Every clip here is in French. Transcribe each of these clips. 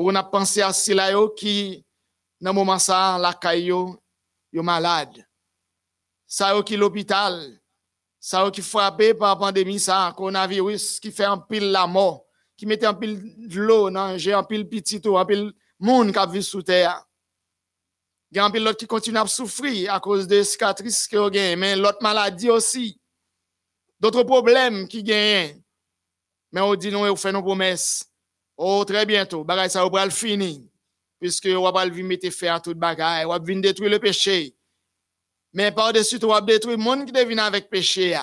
On a pensé à ceux yo qui, dans moment ça, la caille yo, malade. Ça yo l'hôpital. Ça yo qui frappé par la pandémie, ça, coronavirus, qui fait un pile la mort, qui mettait un pile de l'eau, j'ai un pile petit tout, un pile monde qui vit sous terre. Il y a un pile qui continue à souffrir à cause des cicatrices que vous mais l'autre maladie aussi. D'autres problèmes qui gagnent. Mais on dit non, on fait nos promesses. Oh, très bientôt, ça va le finir. Puisque on va le mettre fin à tout on va venir détruire le péché. Mais par-dessus tout, on va détruire le monde qui devine avec péché.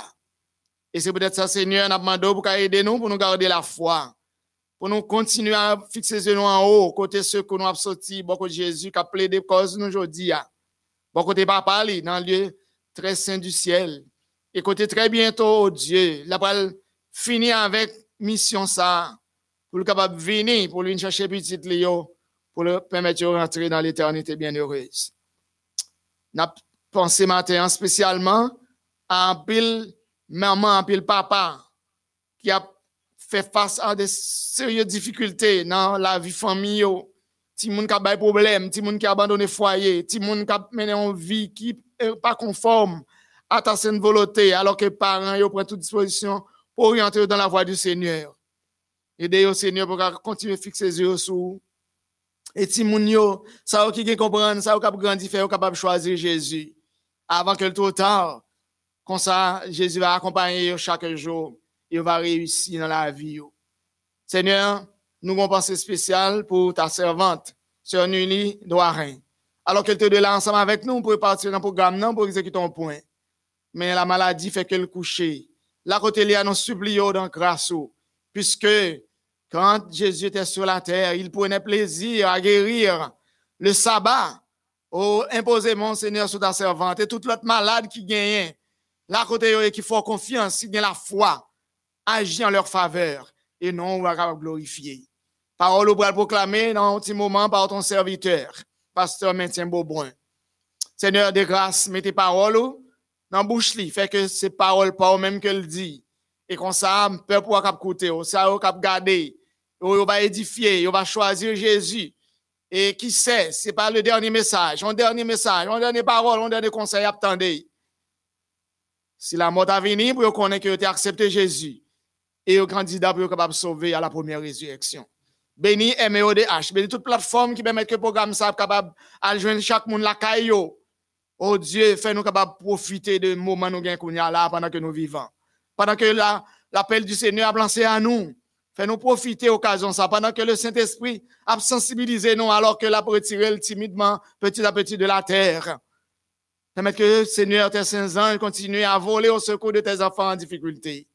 Et c'est peut-être ça, Seigneur, nous demandé pour aider nous, pour nous garder la foi. Pour nous continuer à fixer les yeux en haut, côté ceux que nous avons sortis, beaucoup Jésus qui a plaidé cause nous aujourd'hui. Beaucoup de papa, dans le lieu très saint du ciel. Et côté très bientôt, oh Dieu, la va finir avec mission ça pour le capable venir, pour lui chercher petit Léo, pour le permettre de rentrer dans l'éternité bienheureuse. N'a pensé matin spécialement à un pile maman, un pile papa qui a fait face à des sérieuses difficultés dans la vie familiale. Ti moun qui a des problèmes, ti moun a abandonné foyer, ti moun qui a mené une vie qui n'est pas conforme à ta sainte volonté, alors que parents prennent toute disposition pour orienter dans la voie du Seigneur. Aidez au Seigneur pour continuer à fixer les yeux sur et si moun yo, ça qui comprendre, ça qui grandi faire capable choisir Jésus avant que le trop tard. Comme ça, Jésus va accompagner chaque jour et va réussir dans la vie. Seigneur, nous avons pensée spéciale pour ta servante, Sœur Nuli Douarin. Alors qu'elle te là ensemble avec nous pour partir dans le programme, pour exécuter ton point. Mais la maladie fait qu'elle coucher. La côté là, nous supplions dans grâce, puisque quand Jésus était sur la terre, il prenait plaisir à guérir le sabbat. Oh, imposez mon Seigneur sur ta servante et toute l'autre malade qui gagne. Là, côté qui font confiance, qui la foi, agit en leur faveur et non, on va glorifier. Parole au bras proclamer dans un petit moment par ton serviteur, pasteur Maintien Beaubrun. Seigneur de grâce, mettez paroles dans la bouche, fait que ces paroles pas même qu'elle dit. Et comme ça, peuple pour cap écouter, ça cap garder on va édifier, on va choisir Jésus. Et qui sait, c'est pas le dernier message, un dernier message, un dernier parole, un dernier conseil, attendez. Si la mort a venu, pour connaître que tu accepté Jésus et au candidat pour capable sauver à la première résurrection. Béni MEODH, béni toute plateforme qui permet que le programme soit capable de chaque monde la caillou. Oh Dieu, fais-nous capable de profiter de moment nous gagnons là pendant que nous vivons. Pendant que l'appel du Seigneur a lancé à nous. Fais-nous profiter occasion ça pendant que le Saint-Esprit a sensibilisé nous alors que l'a retiré timidement petit à petit de la terre. Permettre que Seigneur, tes saints anges continuent à voler au secours de tes enfants en difficulté.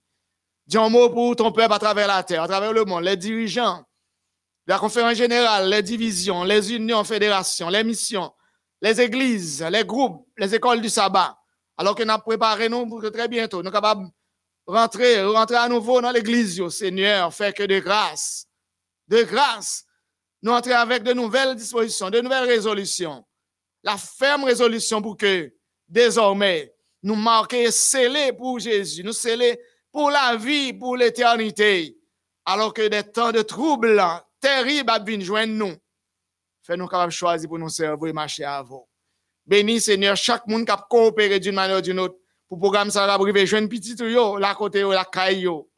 Dis un mot pour ton peuple à travers la terre, à travers le monde, les dirigeants, la conférence générale, les divisions, les unions, fédérations, les missions, les églises, les groupes, les écoles du sabbat. Alors que nous avons préparé nous pour que très bientôt, nous sommes capables rentrer, rentrer à nouveau dans l'église, Seigneur, fait que de grâce, de grâce, nous entrer avec de nouvelles dispositions, de nouvelles résolutions. La ferme résolution pour que désormais nous marquer scellés pour Jésus, nous sceller pour la vie, pour l'éternité, alors que des temps de troubles terribles viennent joindre nous. Fais-nous capables de choisir pour nous servir et marcher à vous. Bénis, Seigneur, chaque monde qui a coopéré d'une manière ou d'une autre pour le programme ça va privé jeune petit yo la côté la caille yo.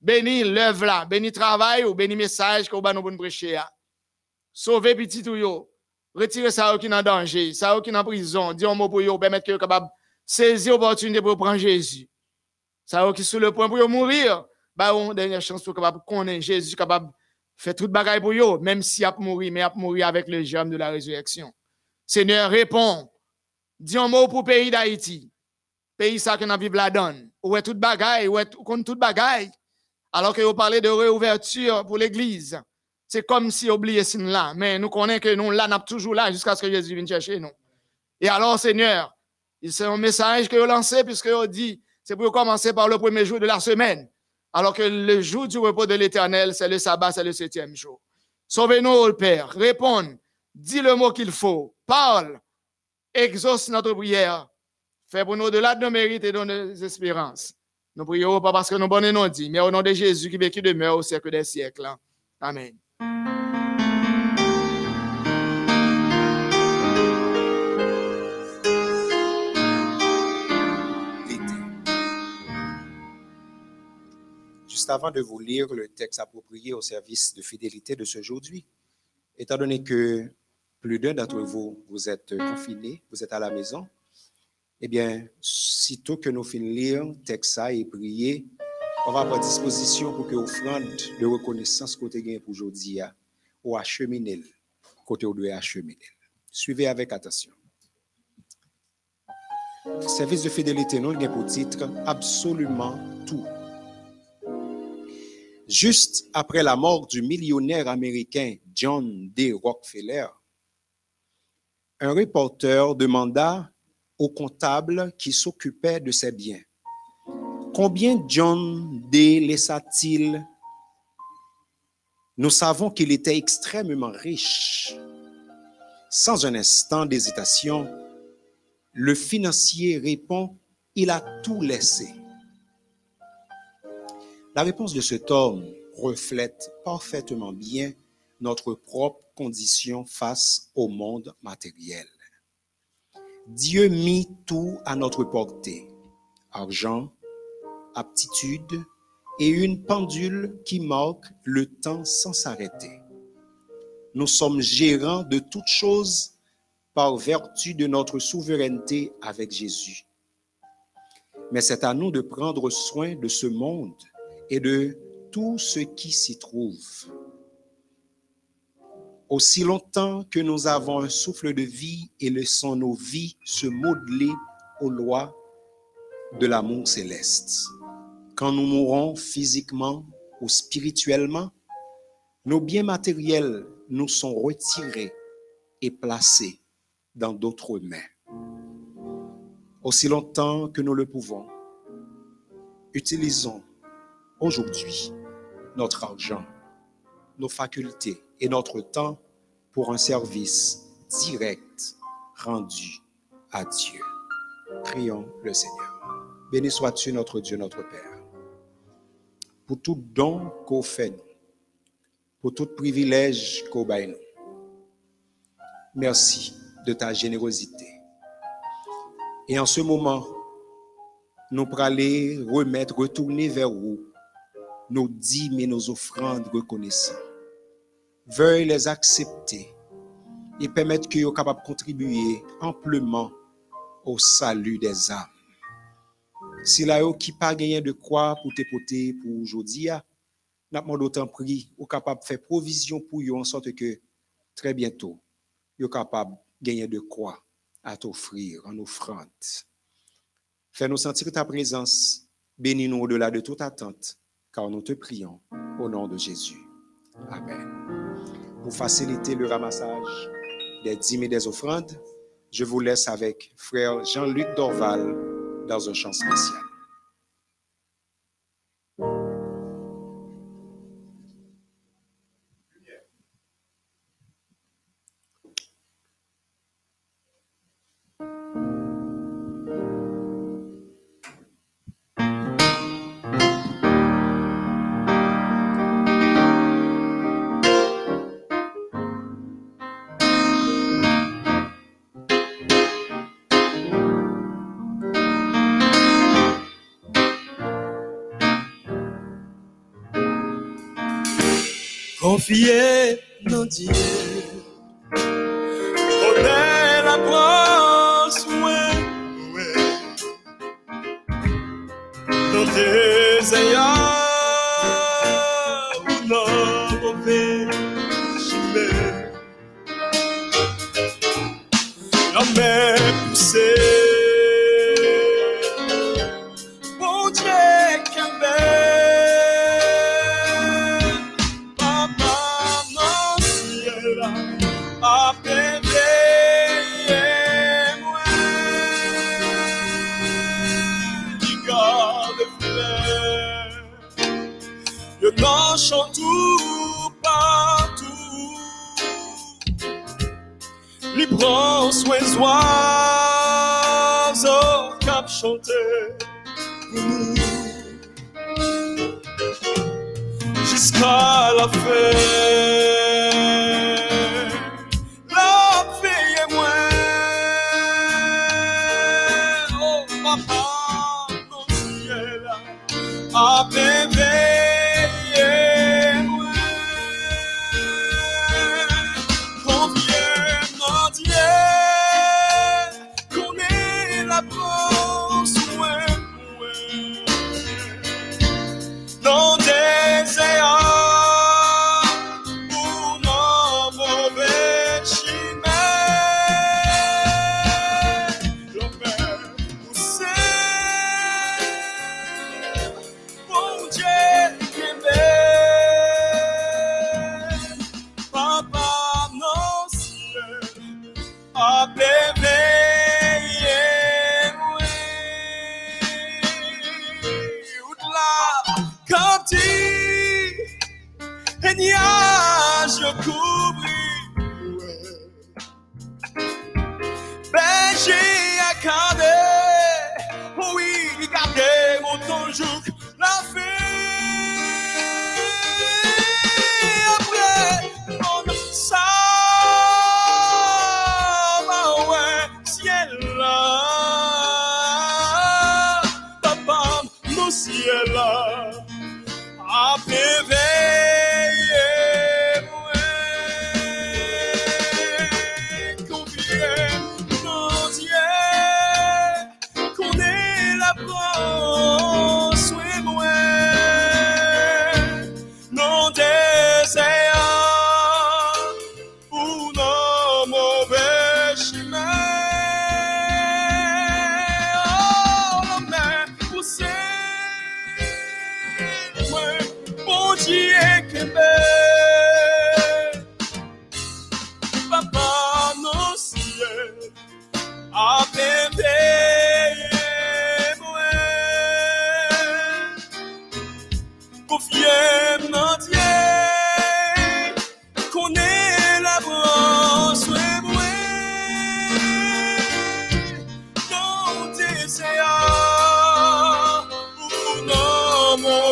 Béni l'œuvre là. Béni travail ou béni message que vous nous prêcher sauver petit yo. Retirer ça qui est en danger. Ça qui est en prison. Dis un mot pour yo permettre que capable saisir l'opportunité pour prendre Jésus. Ça qui sur le point pour mourir bah on dernière chance pour capable connaître Jésus capable faire toute bagaille pour yo même si a mourir mais a mourir avec le germe de la résurrection. Seigneur réponds. Dis un mot pour pays d'Haïti pays ça que nous vivons là-dedans. Où est toute bagaille, où est toute bagaille. Alors que vous parlez de réouverture pour l'église. C'est comme si oublié ce là. Mais nous connaissons que nous là, nous toujours là jusqu'à ce que Jésus vienne chercher nous. Et alors, Seigneur, c'est un message que vous lancez puisque vous dit, c'est pour commencer par le premier jour de la semaine. Alors que le jour du repos de l'éternel, c'est le sabbat, c'est le septième jour. Sauvez-nous, Père. Réponds. Dis le mot qu'il faut. Parle. Exauce notre prière Fais pour nous de la de nos mérites et de nos espérances. Nous prions pas parce que nous bonnes non dit, mais au nom de Jésus qui demeure au siècle des siècles. Amen. Juste avant de vous lire le texte approprié au service de fidélité de ce jour, étant donné que plus d'un d'entre vous, vous êtes confinés, vous êtes à la maison, eh bien, sitôt que nous finissons de lire le texte et prier, on va avoir disposition pour que l'offrande de reconnaissance côté gain pour aujourd'hui, ou où doit acheminer. Suivez avec attention. Service de fidélité, nous avons pour titre absolument tout. Juste après la mort du millionnaire américain John D. Rockefeller, un reporter demanda au comptable qui s'occupait de ses biens, combien John D. laissa-t-il? Nous savons qu'il était extrêmement riche. Sans un instant d'hésitation, le financier répond, il a tout laissé. La réponse de cet homme reflète parfaitement bien notre propre condition face au monde matériel. Dieu mit tout à notre portée, argent, aptitude et une pendule qui marque le temps sans s'arrêter. Nous sommes gérants de toutes choses par vertu de notre souveraineté avec Jésus. Mais c'est à nous de prendre soin de ce monde et de tout ce qui s'y trouve. Aussi longtemps que nous avons un souffle de vie et laissons nos vies se modeler aux lois de l'amour céleste. Quand nous mourrons physiquement ou spirituellement, nos biens matériels nous sont retirés et placés dans d'autres mains. Aussi longtemps que nous le pouvons, utilisons aujourd'hui notre argent, nos facultés et notre temps pour un service direct rendu à Dieu. Prions le Seigneur. Béni sois-tu notre Dieu, notre Père, pour tout don qu'on fait, pour tout privilège qu'on nous. Merci de ta générosité. Et en ce moment, nous allons remettre, retourner vers vous nos dîmes et nos offrandes reconnaissants. Veuille les accepter et permettre que soient capables de contribuer amplement au salut des âmes. Si là, qui pas gagné de quoi pour t'époter pour aujourd'hui, n'a pas d'autant prix, ou capable de faire provision pour eux en sorte que très bientôt, yo capable gagner de quoi à t'offrir en offrande. Fais-nous sentir ta présence, bénis-nous au-delà de toute attente car nous te prions au nom de Jésus. Amen. Pour faciliter le ramassage des dîmes et des offrandes, je vous laisse avec frère Jean-Luc Dorval dans un chant spécial. Confier dans Dieu. la peau.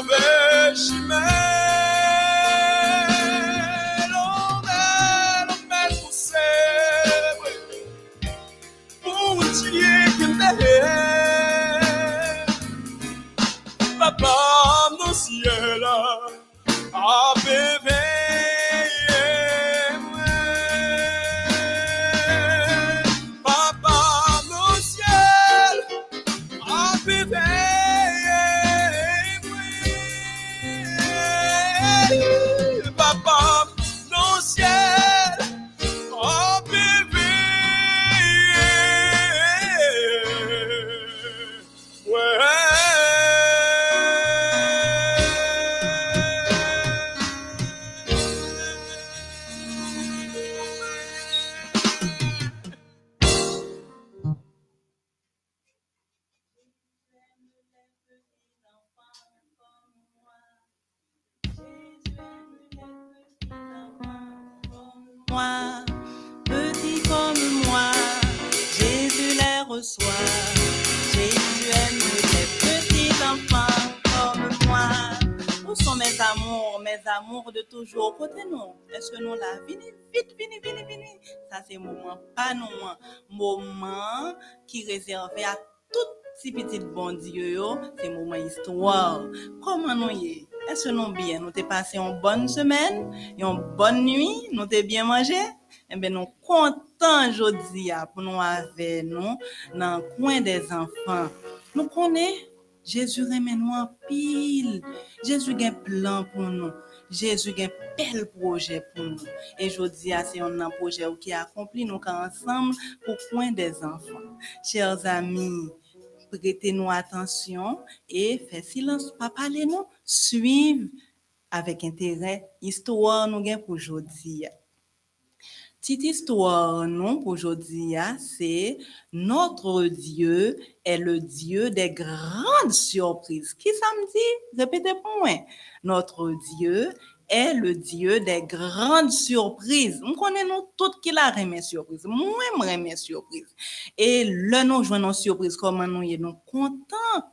Non mauvais selon la vini, vit, vini, vini, vini. Sa se mouman panouman. Mouman ki rezerve a tout si pitit bondye yo, se mouman istouar. Koman nou ye? Eswe nou bien? Nou te pase yon bon semen? Yon bon nui? Nou te bien manje? Ebe nou kontan jodi ya pou nou ave nou nan kwen de zanfan. Nou konen, Jezu remen nou an pil. Jezu gen plan pou nou. Jezu gen bel proje pou nou. E jodi a se yon nan proje ou ki akompli nou ka ansam pou kwen de zanfan. Chers ami, prete nou atensyon e fe silans pa pale nou. Suiv avèk entere, istouan nou gen pou jodi a. Petite histoire non pour aujourd'hui, c'est notre Dieu est le Dieu des grandes surprises. Qui ça me dit? Répétez pour moi. Notre Dieu est le Dieu des grandes surprises. Nous toutes qui la remet surprise. Moi, je remet surprise. Et là, nous jouons nos surprises, comment nous nous contents.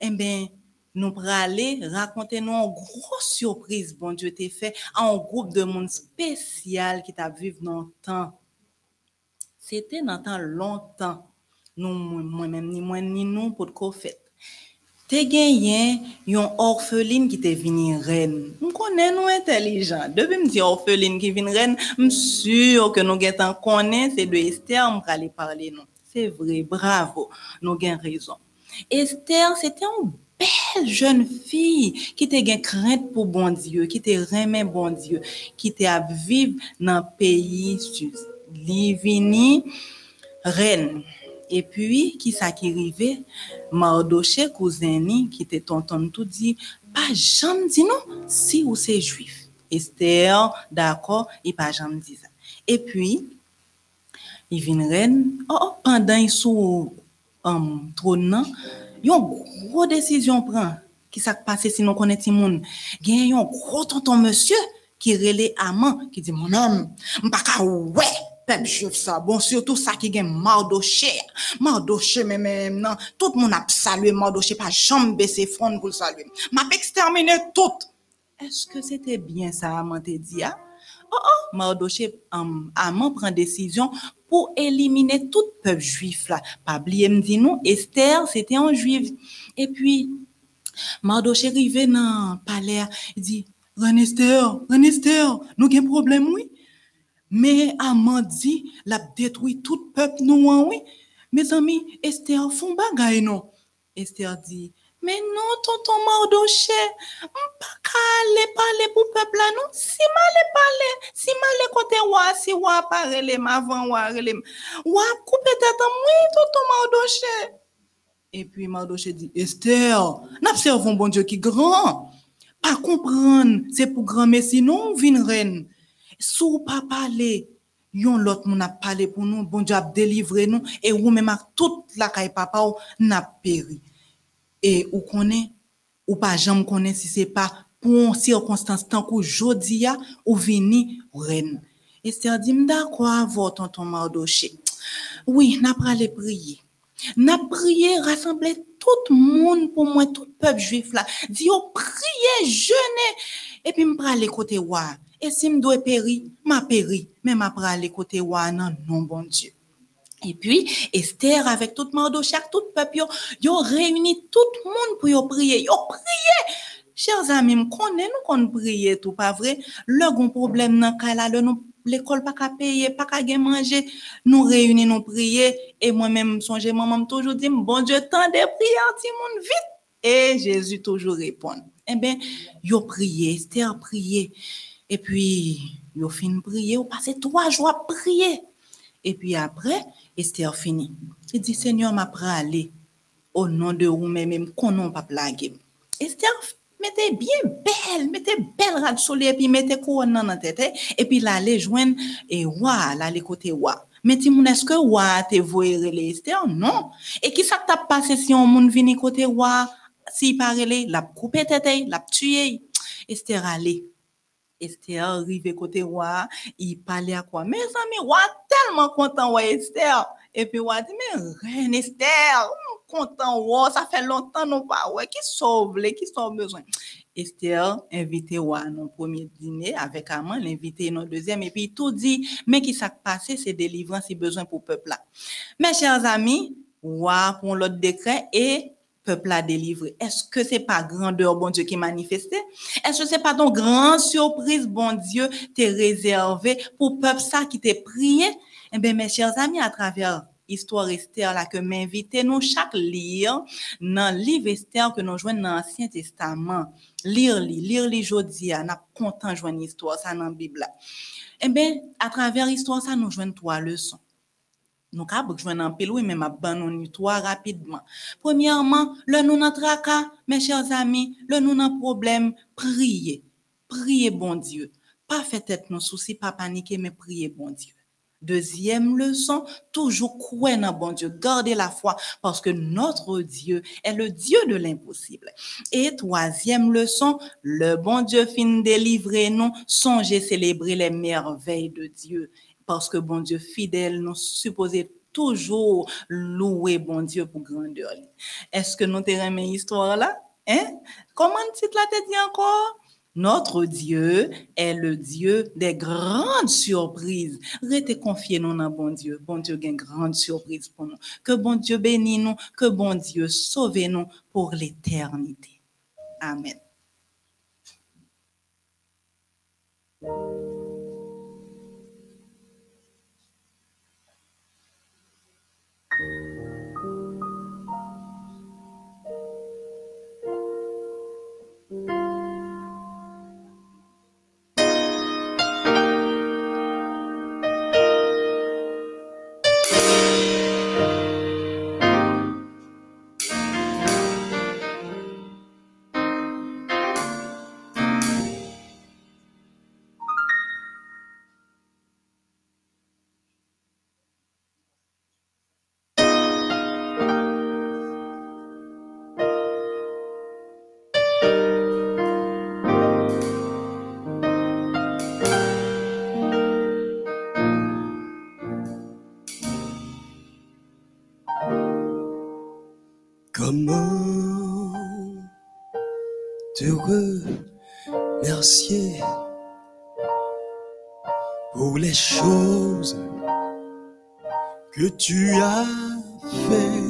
Eh bien, nous praler raconter nous une grosse surprise bon Dieu t'a fait à un groupe de monde spécial qui t'a vivre dans temps. C'était dans temps longtemps. Nous moi même ni moi ni nous pour qu'on fait t'es gagné une orpheline qui t'est venue reine. On connaît nous intelligent. Depuis me dire orpheline qui vient reine suis sûr que nous gagnons konen c'est de Esther m prale parler nous. C'est vrai bravo. Nous gen raison. Esther c'était un bel jen fi ki te gen krent pou bon Diyo, ki te remen bon Diyo, ki te ap viv nan peyi sus. Li vini ren. E pi ki sa ki rive, Mardoche kouzeni ki te tonton tout di, pa jam di nou si ou se juif. Esther, dako, e pa jam di sa. E pi, li vini ren, oh, oh, pandan sou um, euh, tron nan, yon gro desisyon pran ki sak pase si nou konen ti moun. Gen yon gro tonton monsye ki rele aman, ki di, mon om, mpaka we, pep jif sa, bon, surtout sa ki gen mardoche, mardoche men men nan, tout moun ap salwe mardoche, pa jambe se fon pou salwe. Map ekstermine tout. Eske se te bien sa amante di ya? Mardoché, um, Amant prend décision pour éliminer tout peuple juif là. Pas me dit nous, Esther, c'était un juif. Et puis, Mardoché arrivé dans palais, il dit, René Esther, René Esther, nous avons un problème, oui. Mais Amant dit, l'a détruit tout peuple nous, oui. Mes amis, Esther font bagay non. Esther dit, mais non, tonton Mardoché, pas aller parler pour peuple là, non? Si mal parler, si mal côté wa, si wa parler, m'avant wa relé, wa couper tête, oui, tonton Mardoché. Et puis Mardoché dit, Esther, n'observons bon Dieu qui grand. Pas comprendre, c'est pour grand, mais sinon, vin reine. Sou pas parler, yon l'autre moun a parlé pour nous, bon Dieu a délivré nous, et ou même toute la caille papa n'a péri. Et ou connaît, ou pas jamais connaît si c'est pas pour une circonstance tant que jodi a ou vini reine. Esther dit, d'accord, avec tonton Mardoché? Oui, n'a pas aller prier. N'a prié, rassembler tout le monde pour moi, tout le peuple juif là. Dit, oh, prier, jeûner. Et puis, m'pra aller côté wa. Et si m'doit périr, m'a péri. Mais m'a aller côté wa, non, non, bon Dieu. Et puis, Esther, avec tout Mardoché, tout le peuple, yo, yo réuni tout le monde pour yo prier. Yo prier. Chers amis, nous qu'on prier tout pas vrai? Le gon problème la, le nous l'école pas qu'à payer, pas qu'à manger, nous réunir nous prier et moi-même songer maman toujours dit bon Dieu tant de prières ti monde vite et Jésus toujours répond. Eh ben, yo prié, Esther prié. Et puis, yo fin prier, on passé trois jours à prier. Et puis après, Esther fini. Il dit, Seigneur m'a pralé au nom de vous même qu'on pas plagué. Esther mettez bien belle, mettez belle rad soleil, puis mettez couronne dans la tête, et puis là, les joindre, et wa, là, les côtés wa. Mais ti moun eske wa te voye rele Esther? Non. Et qui ça t'a passé si on moun vini côté wa, si il parle, l'a coupé tête, l'a tué. Esther allé. Esther arrive côté roi, il parlait à quoi? Mes amis, roi tellement content, ouais, Esther. Et puis, roi dit, mais reine Esther, content, roi, ça fait longtemps, non pas, ouais, qui sauve, les, qui sauve besoin? Esther invité roi à nos premier dîner avec Amand, l'invité nos deuxième, et puis tout dit, mais qui s'est passé, c'est délivrance, si besoin pour peuple là. Mes chers amis, roi pour l'autre décret et peuple a délivré. Est-ce que c'est pas grandeur, bon Dieu, qui manifestait? Est-ce que c'est pas ton grande surprise, bon Dieu, t'es réservé pour peuple ça qui t'est prié? Eh bien, mes chers amis, à travers histoire Esther là que m'invitez nous chaque lire dans livre Esther que nous joignons dans l'Ancien Testament. Lire li, lire li jodi, n'a content joindre histoire ça dans Bible. Eh bien, à travers l'histoire ça nous joignons trois leçons. Nous avons besoin d'un pile, oui, mais ma rapidement. Premièrement, le nous notre tracas, mes chers amis, le nous notre problème, priez. Priez, bon Dieu. Pas fait tête nos soucis, pas paniquer, mais priez, bon Dieu. Deuxième leçon, toujours croire dans bon Dieu, gardez la foi parce que notre Dieu est le Dieu de l'impossible. Et troisième leçon, le bon Dieu fin délivrer nous, songez célébrer les merveilles de Dieu parce que bon Dieu fidèle, nous supposons toujours louer bon Dieu pour grandeur. Est-ce que nous t'aimons histoire là? Hein? Comment tu te la dit encore? Notre Dieu est le Dieu des grandes surprises. Restez confiés dans bon Dieu. Bon Dieu a une grande surprise pour nous. Que bon Dieu bénisse nous, que bon Dieu sauve nous pour l'éternité. Amen. Mm-hmm. Te remercier pour les choses que tu as fait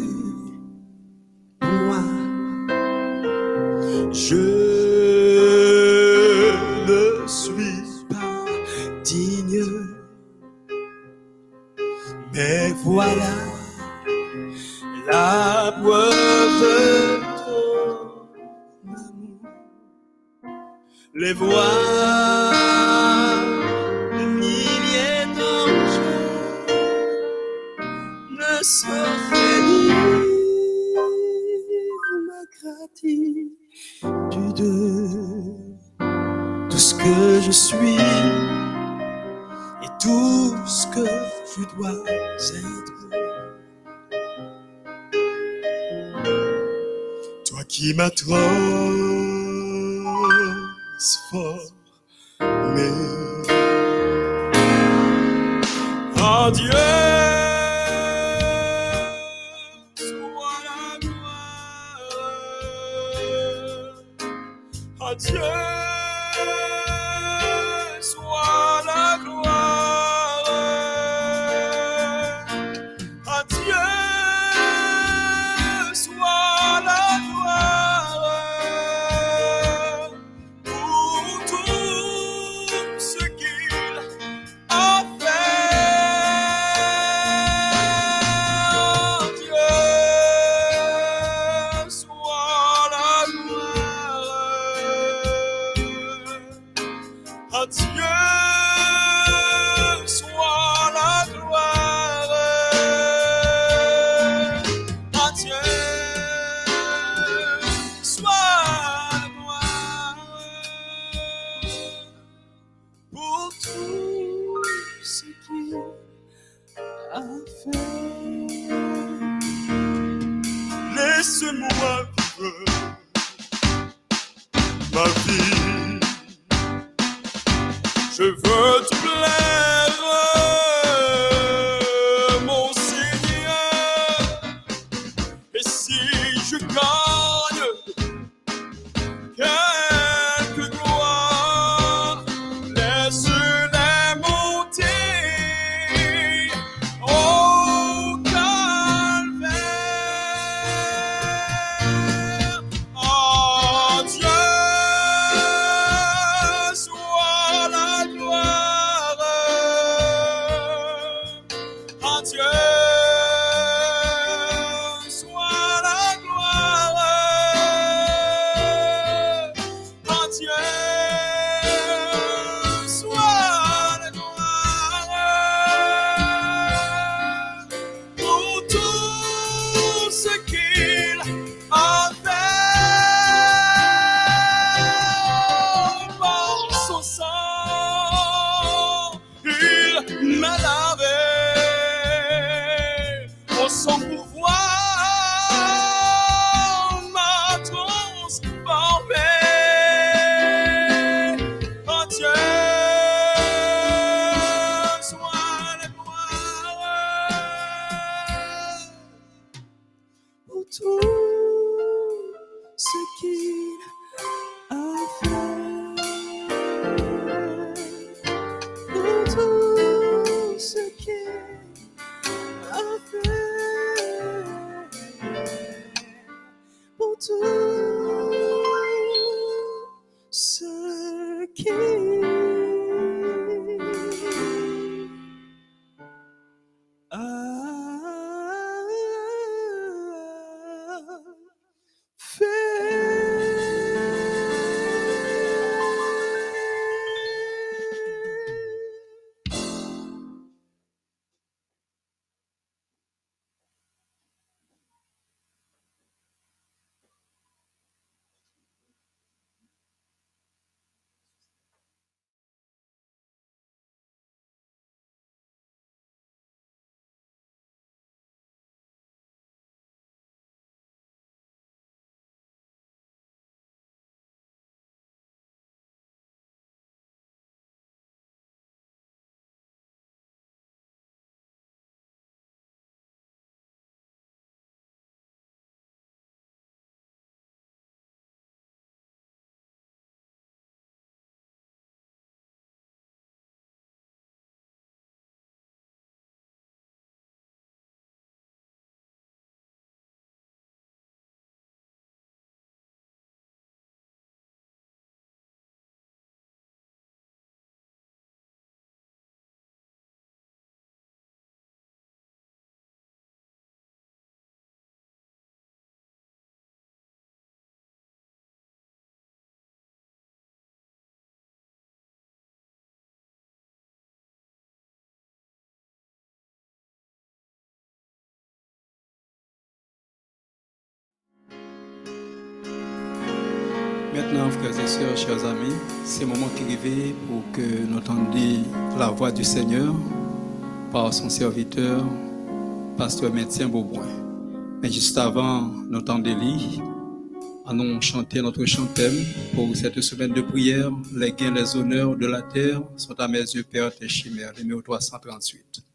Maintenant, frères et sœurs, chers amis, c'est le moment qui arrivé pour que nous entendions la voix du Seigneur par son serviteur, pasteur médecin Beauboin. Mais juste avant, nous entendons lire, allons chanter notre chantème pour cette semaine de prière. Les gains, les honneurs de la terre sont à mes yeux, Père, tes chimères, numéro 338.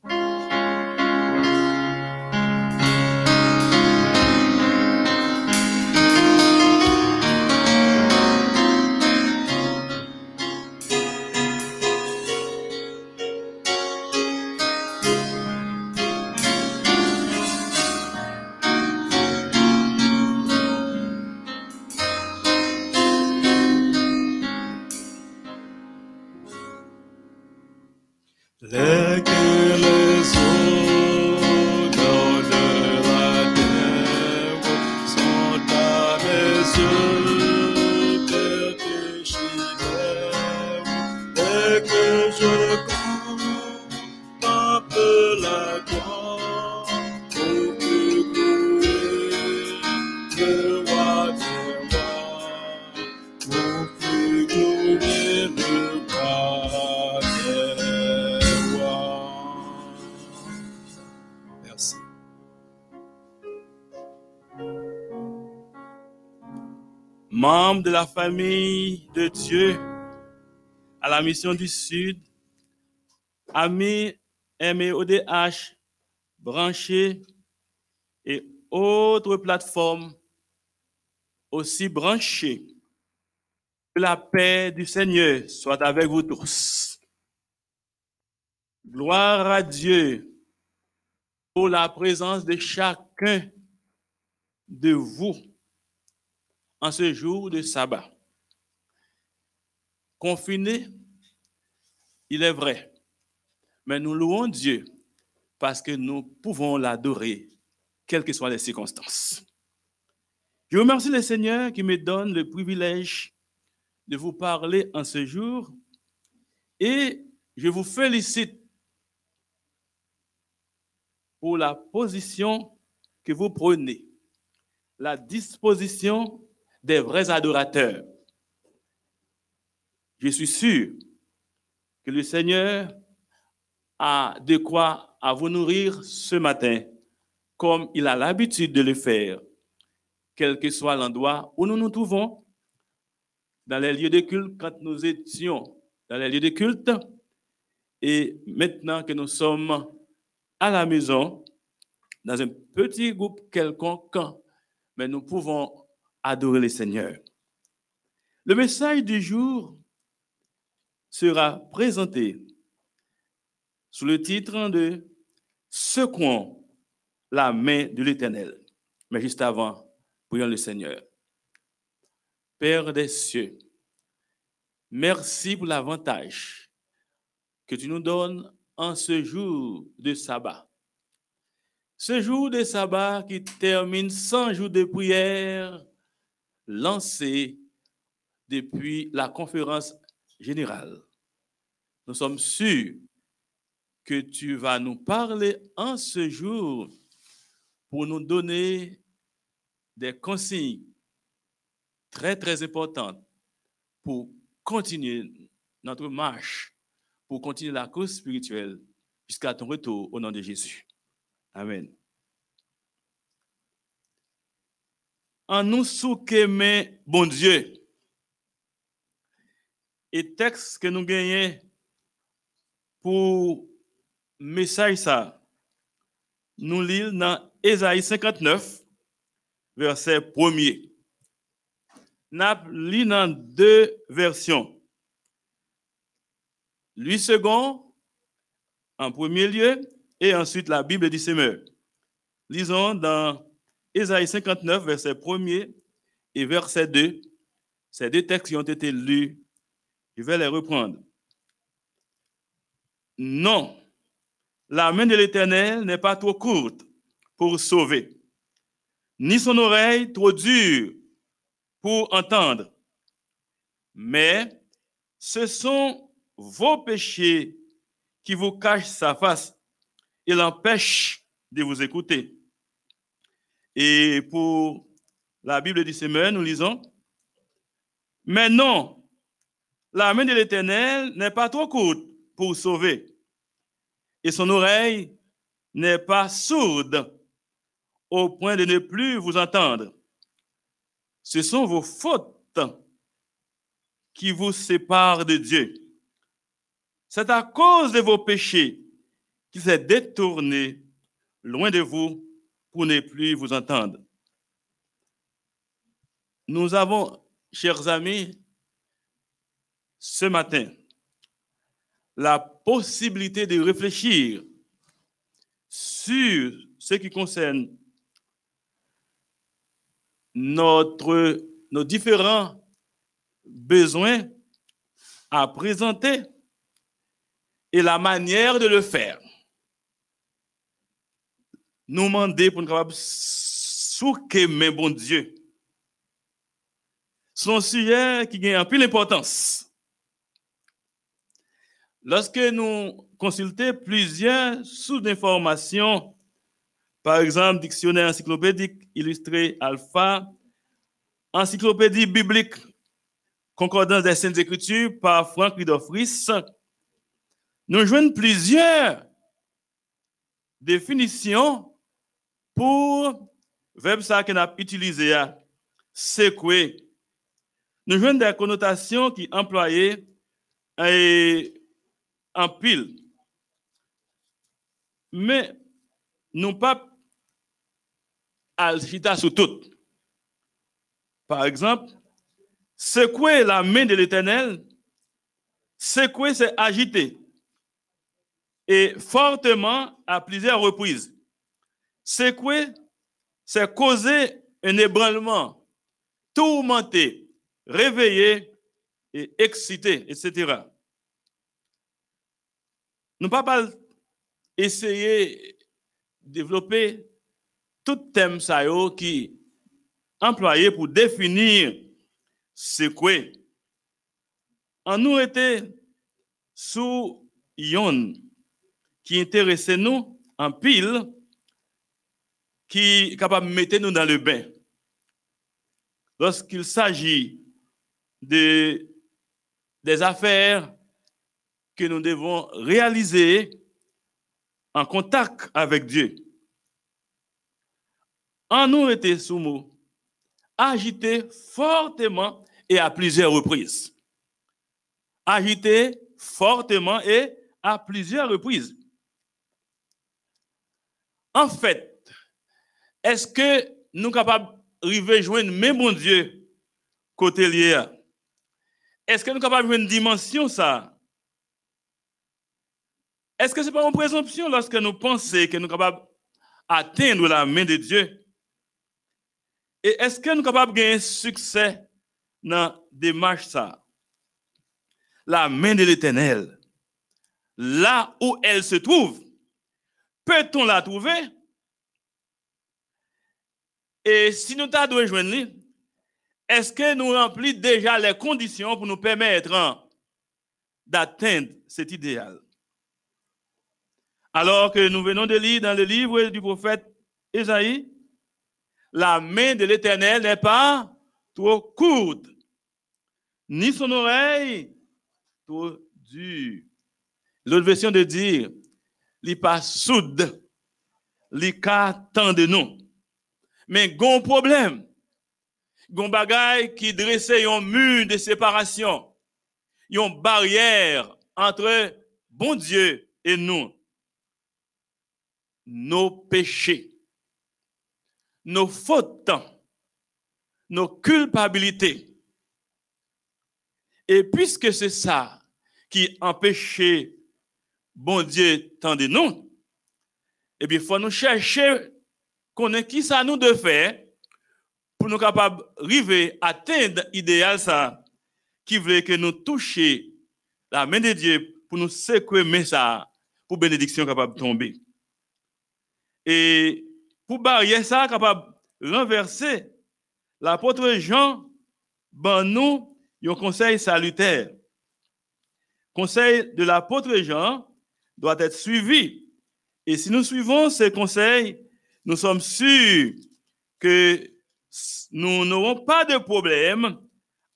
De la famille de Dieu à la mission du Sud, amis MEODH branchés et autres plateformes aussi branchées. Que la paix du Seigneur soit avec vous tous. Gloire à Dieu pour la présence de chacun de vous en ce jour de sabbat. Confiné, il est vrai, mais nous louons Dieu parce que nous pouvons l'adorer, quelles que soient les circonstances. Je remercie le Seigneur qui me donne le privilège de vous parler en ce jour et je vous félicite pour la position que vous prenez, la disposition des vrais adorateurs. Je suis sûr que le Seigneur a de quoi à vous nourrir ce matin, comme il a l'habitude de le faire, quel que soit l'endroit où nous nous trouvons, dans les lieux de culte, quand nous étions dans les lieux de culte, et maintenant que nous sommes à la maison, dans un petit groupe quelconque, mais nous pouvons adorer le Seigneur. Le message du jour sera présenté sous le titre de Secouons la main de l'Éternel. Mais juste avant, prions le Seigneur. Père des cieux, merci pour l'avantage que tu nous donnes en ce jour de sabbat. Ce jour de sabbat qui termine 100 jours de prière lancés depuis la conférence générale. Nous sommes sûrs que tu vas nous parler en ce jour pour nous donner des consignes très, très importantes pour continuer notre marche, pour continuer la course spirituelle jusqu'à ton retour au nom de Jésus. Amen. En nous souquemer, bon Dieu. Et texte que nous gagnons pour message ça, nous lisons dans Ésaïe 59, verset 1er. Nous lisons dans deux versions. Lui second, en premier lieu, et ensuite la Bible du Semeur. Lisons dans Ésaïe 59, verset 1er et verset 2. Ces deux textes qui ont été lus, je vais les reprendre. Non, la main de l'Éternel n'est pas trop courte pour sauver, ni son oreille trop dure pour entendre. Mais ce sont vos péchés qui vous cachent sa face et l'empêchent de vous écouter. Et pour la Bible du Semeur, nous lisons Mais non, la main de l'Éternel n'est pas trop courte pour sauver, et son oreille n'est pas sourde au point de ne plus vous entendre. Ce sont vos fautes qui vous séparent de Dieu. C'est à cause de vos péchés qu'il s'est détourné loin de vous pour ne plus vous entendre. Nous avons, chers amis, ce matin, la possibilité de réfléchir sur ce qui concerne nos différents besoins à présenter et la manière de le faire. Nous demander pour nous capables souquer, mais bon Dieu. Son sujet qui gagne un peu d'importance. Lorsque nous consultons plusieurs sources d'informations, par exemple, dictionnaire encyclopédique illustré Alpha, encyclopédie biblique, concordance des Saintes Écritures par Franck Ridofris, nous jouons plusieurs définitions pour verbe ça qu'on a utilisé, quoi? Nous jouons des connotations qui employées en pile. Mais nous pas à sur tout. Par exemple, secouer la main de l'éternel, secouer c'est agiter. Et fortement à plusieurs reprises. Secouer, c'est causer un ébranlement, tourmenter, réveiller et exciter, etc. Nous ne pouvons pas essayer de développer tout thème ça qui employé pour définir ce. En nous était sous yon qui intéressait nous en pile, qui est capable de mettre nous dans le bain. Lorsqu'il s'agit de, des affaires que nous devons réaliser en contact avec Dieu. En nous était sous mot, agité fortement et à plusieurs reprises. Agité fortement et à plusieurs reprises. En fait, est-ce que nous sommes capables de joindre même bon Dieu côté lié? Est-ce que nous sommes capables de jouer une dimension ça? Est-ce que ce n'est pas une présomption lorsque nous pensons que nous sommes capables d'atteindre la main de Dieu? Et est-ce que nous sommes capables de gagner succès dans la démarche ça? La main de l'Éternel, là où elle se trouve, peut-on la trouver? Et si nous t'avons joindre, est-ce que nous remplissons déjà les conditions pour nous permettre d'atteindre cet idéal? Alors que nous venons de lire dans le livre du prophète Esaïe, la main de l'Éternel n'est pas trop courte, ni son oreille trop dure. L'autre version de dire, il pas soude, il tant de nous. Mais gon problème, gon bagay qui dressait un mur de séparation, une barrière entre bon Dieu et nous. Nos péchés nos fautes, nos culpabilités. Et puisque c'est ça qui empêchait bon Dieu tant de nous, eh bien, il faut nous chercher ait qui ça nous de faire pour nous capables d'arriver à atteindre l'idéal ça qui voulait que nous touchions la main de Dieu pour nous secouer ça pour bénédiction capable de tomber. Et pour barrière ça, capable renverser, l'apôtre Jean, ben nous, un conseil salutaire. Conseil de l'apôtre Jean doit être suivi. Et si nous suivons ces conseils, nous sommes sûrs que nous n'aurons pas de problème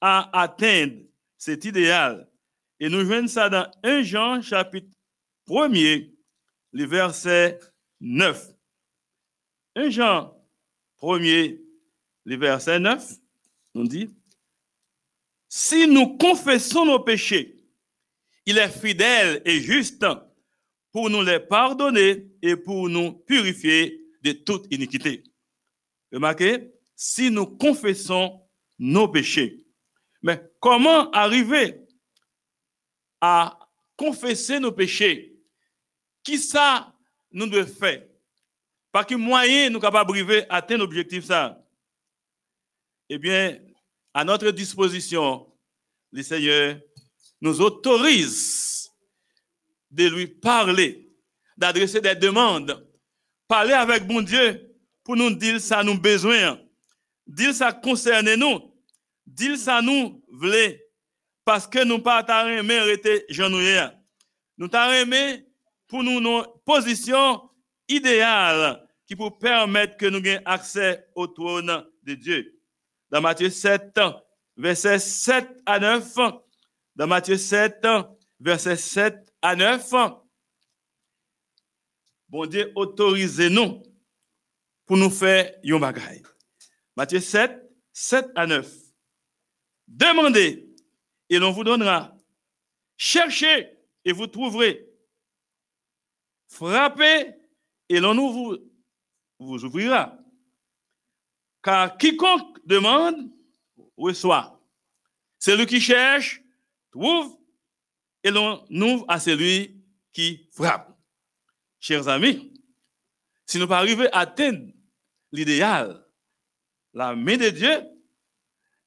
à atteindre cet idéal. Et nous joignons ça dans 1 Jean chapitre 1er, le verset 9. 1 Jean 1er, le verset 9, nous dit, si nous confessons nos péchés, il est fidèle et juste pour nous les pardonner et pour nous purifier de toute iniquité. Remarquez, si nous confessons nos péchés. Mais comment arriver à confesser nos péchés? Qui ça nous devons faire? Par quel moyen nous sommes capables d'arriver à l'objectif ça? Eh bien, à notre disposition, le Seigneur nous autorise de lui parler, d'adresser des demandes, parler avec mon Dieu pour nous dire ça nous besoin, dire ça concerne nous, dire ça nous voulait, parce que nous pas aimé arrêter genouiller. Nous aimé pour nous une position idéale qui peut permettre que nous ayons accès au trône de Dieu. Dans Matthieu 7, verset 7 à 9, dans Matthieu 7, verset 7 à 9, bon Dieu, autorisez-nous pour nous faire yon bagay. Matthieu 7, 7 à 9. Demandez et l'on vous donnera. Cherchez et vous trouverez. Frappez et l'on vous, vous ouvrira. Car quiconque demande, reçoit. Celui qui cherche, trouve, et l'on ouvre à celui qui frappe. Chers amis, si nous pas arriver à atteindre l'idéal, la main de Dieu,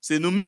c'est nous